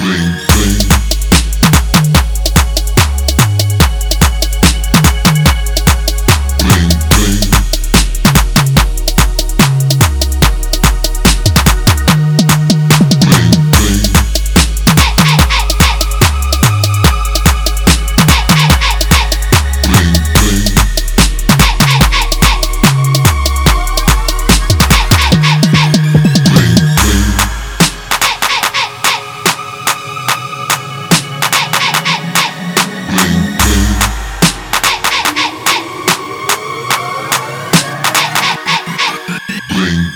Ring. living.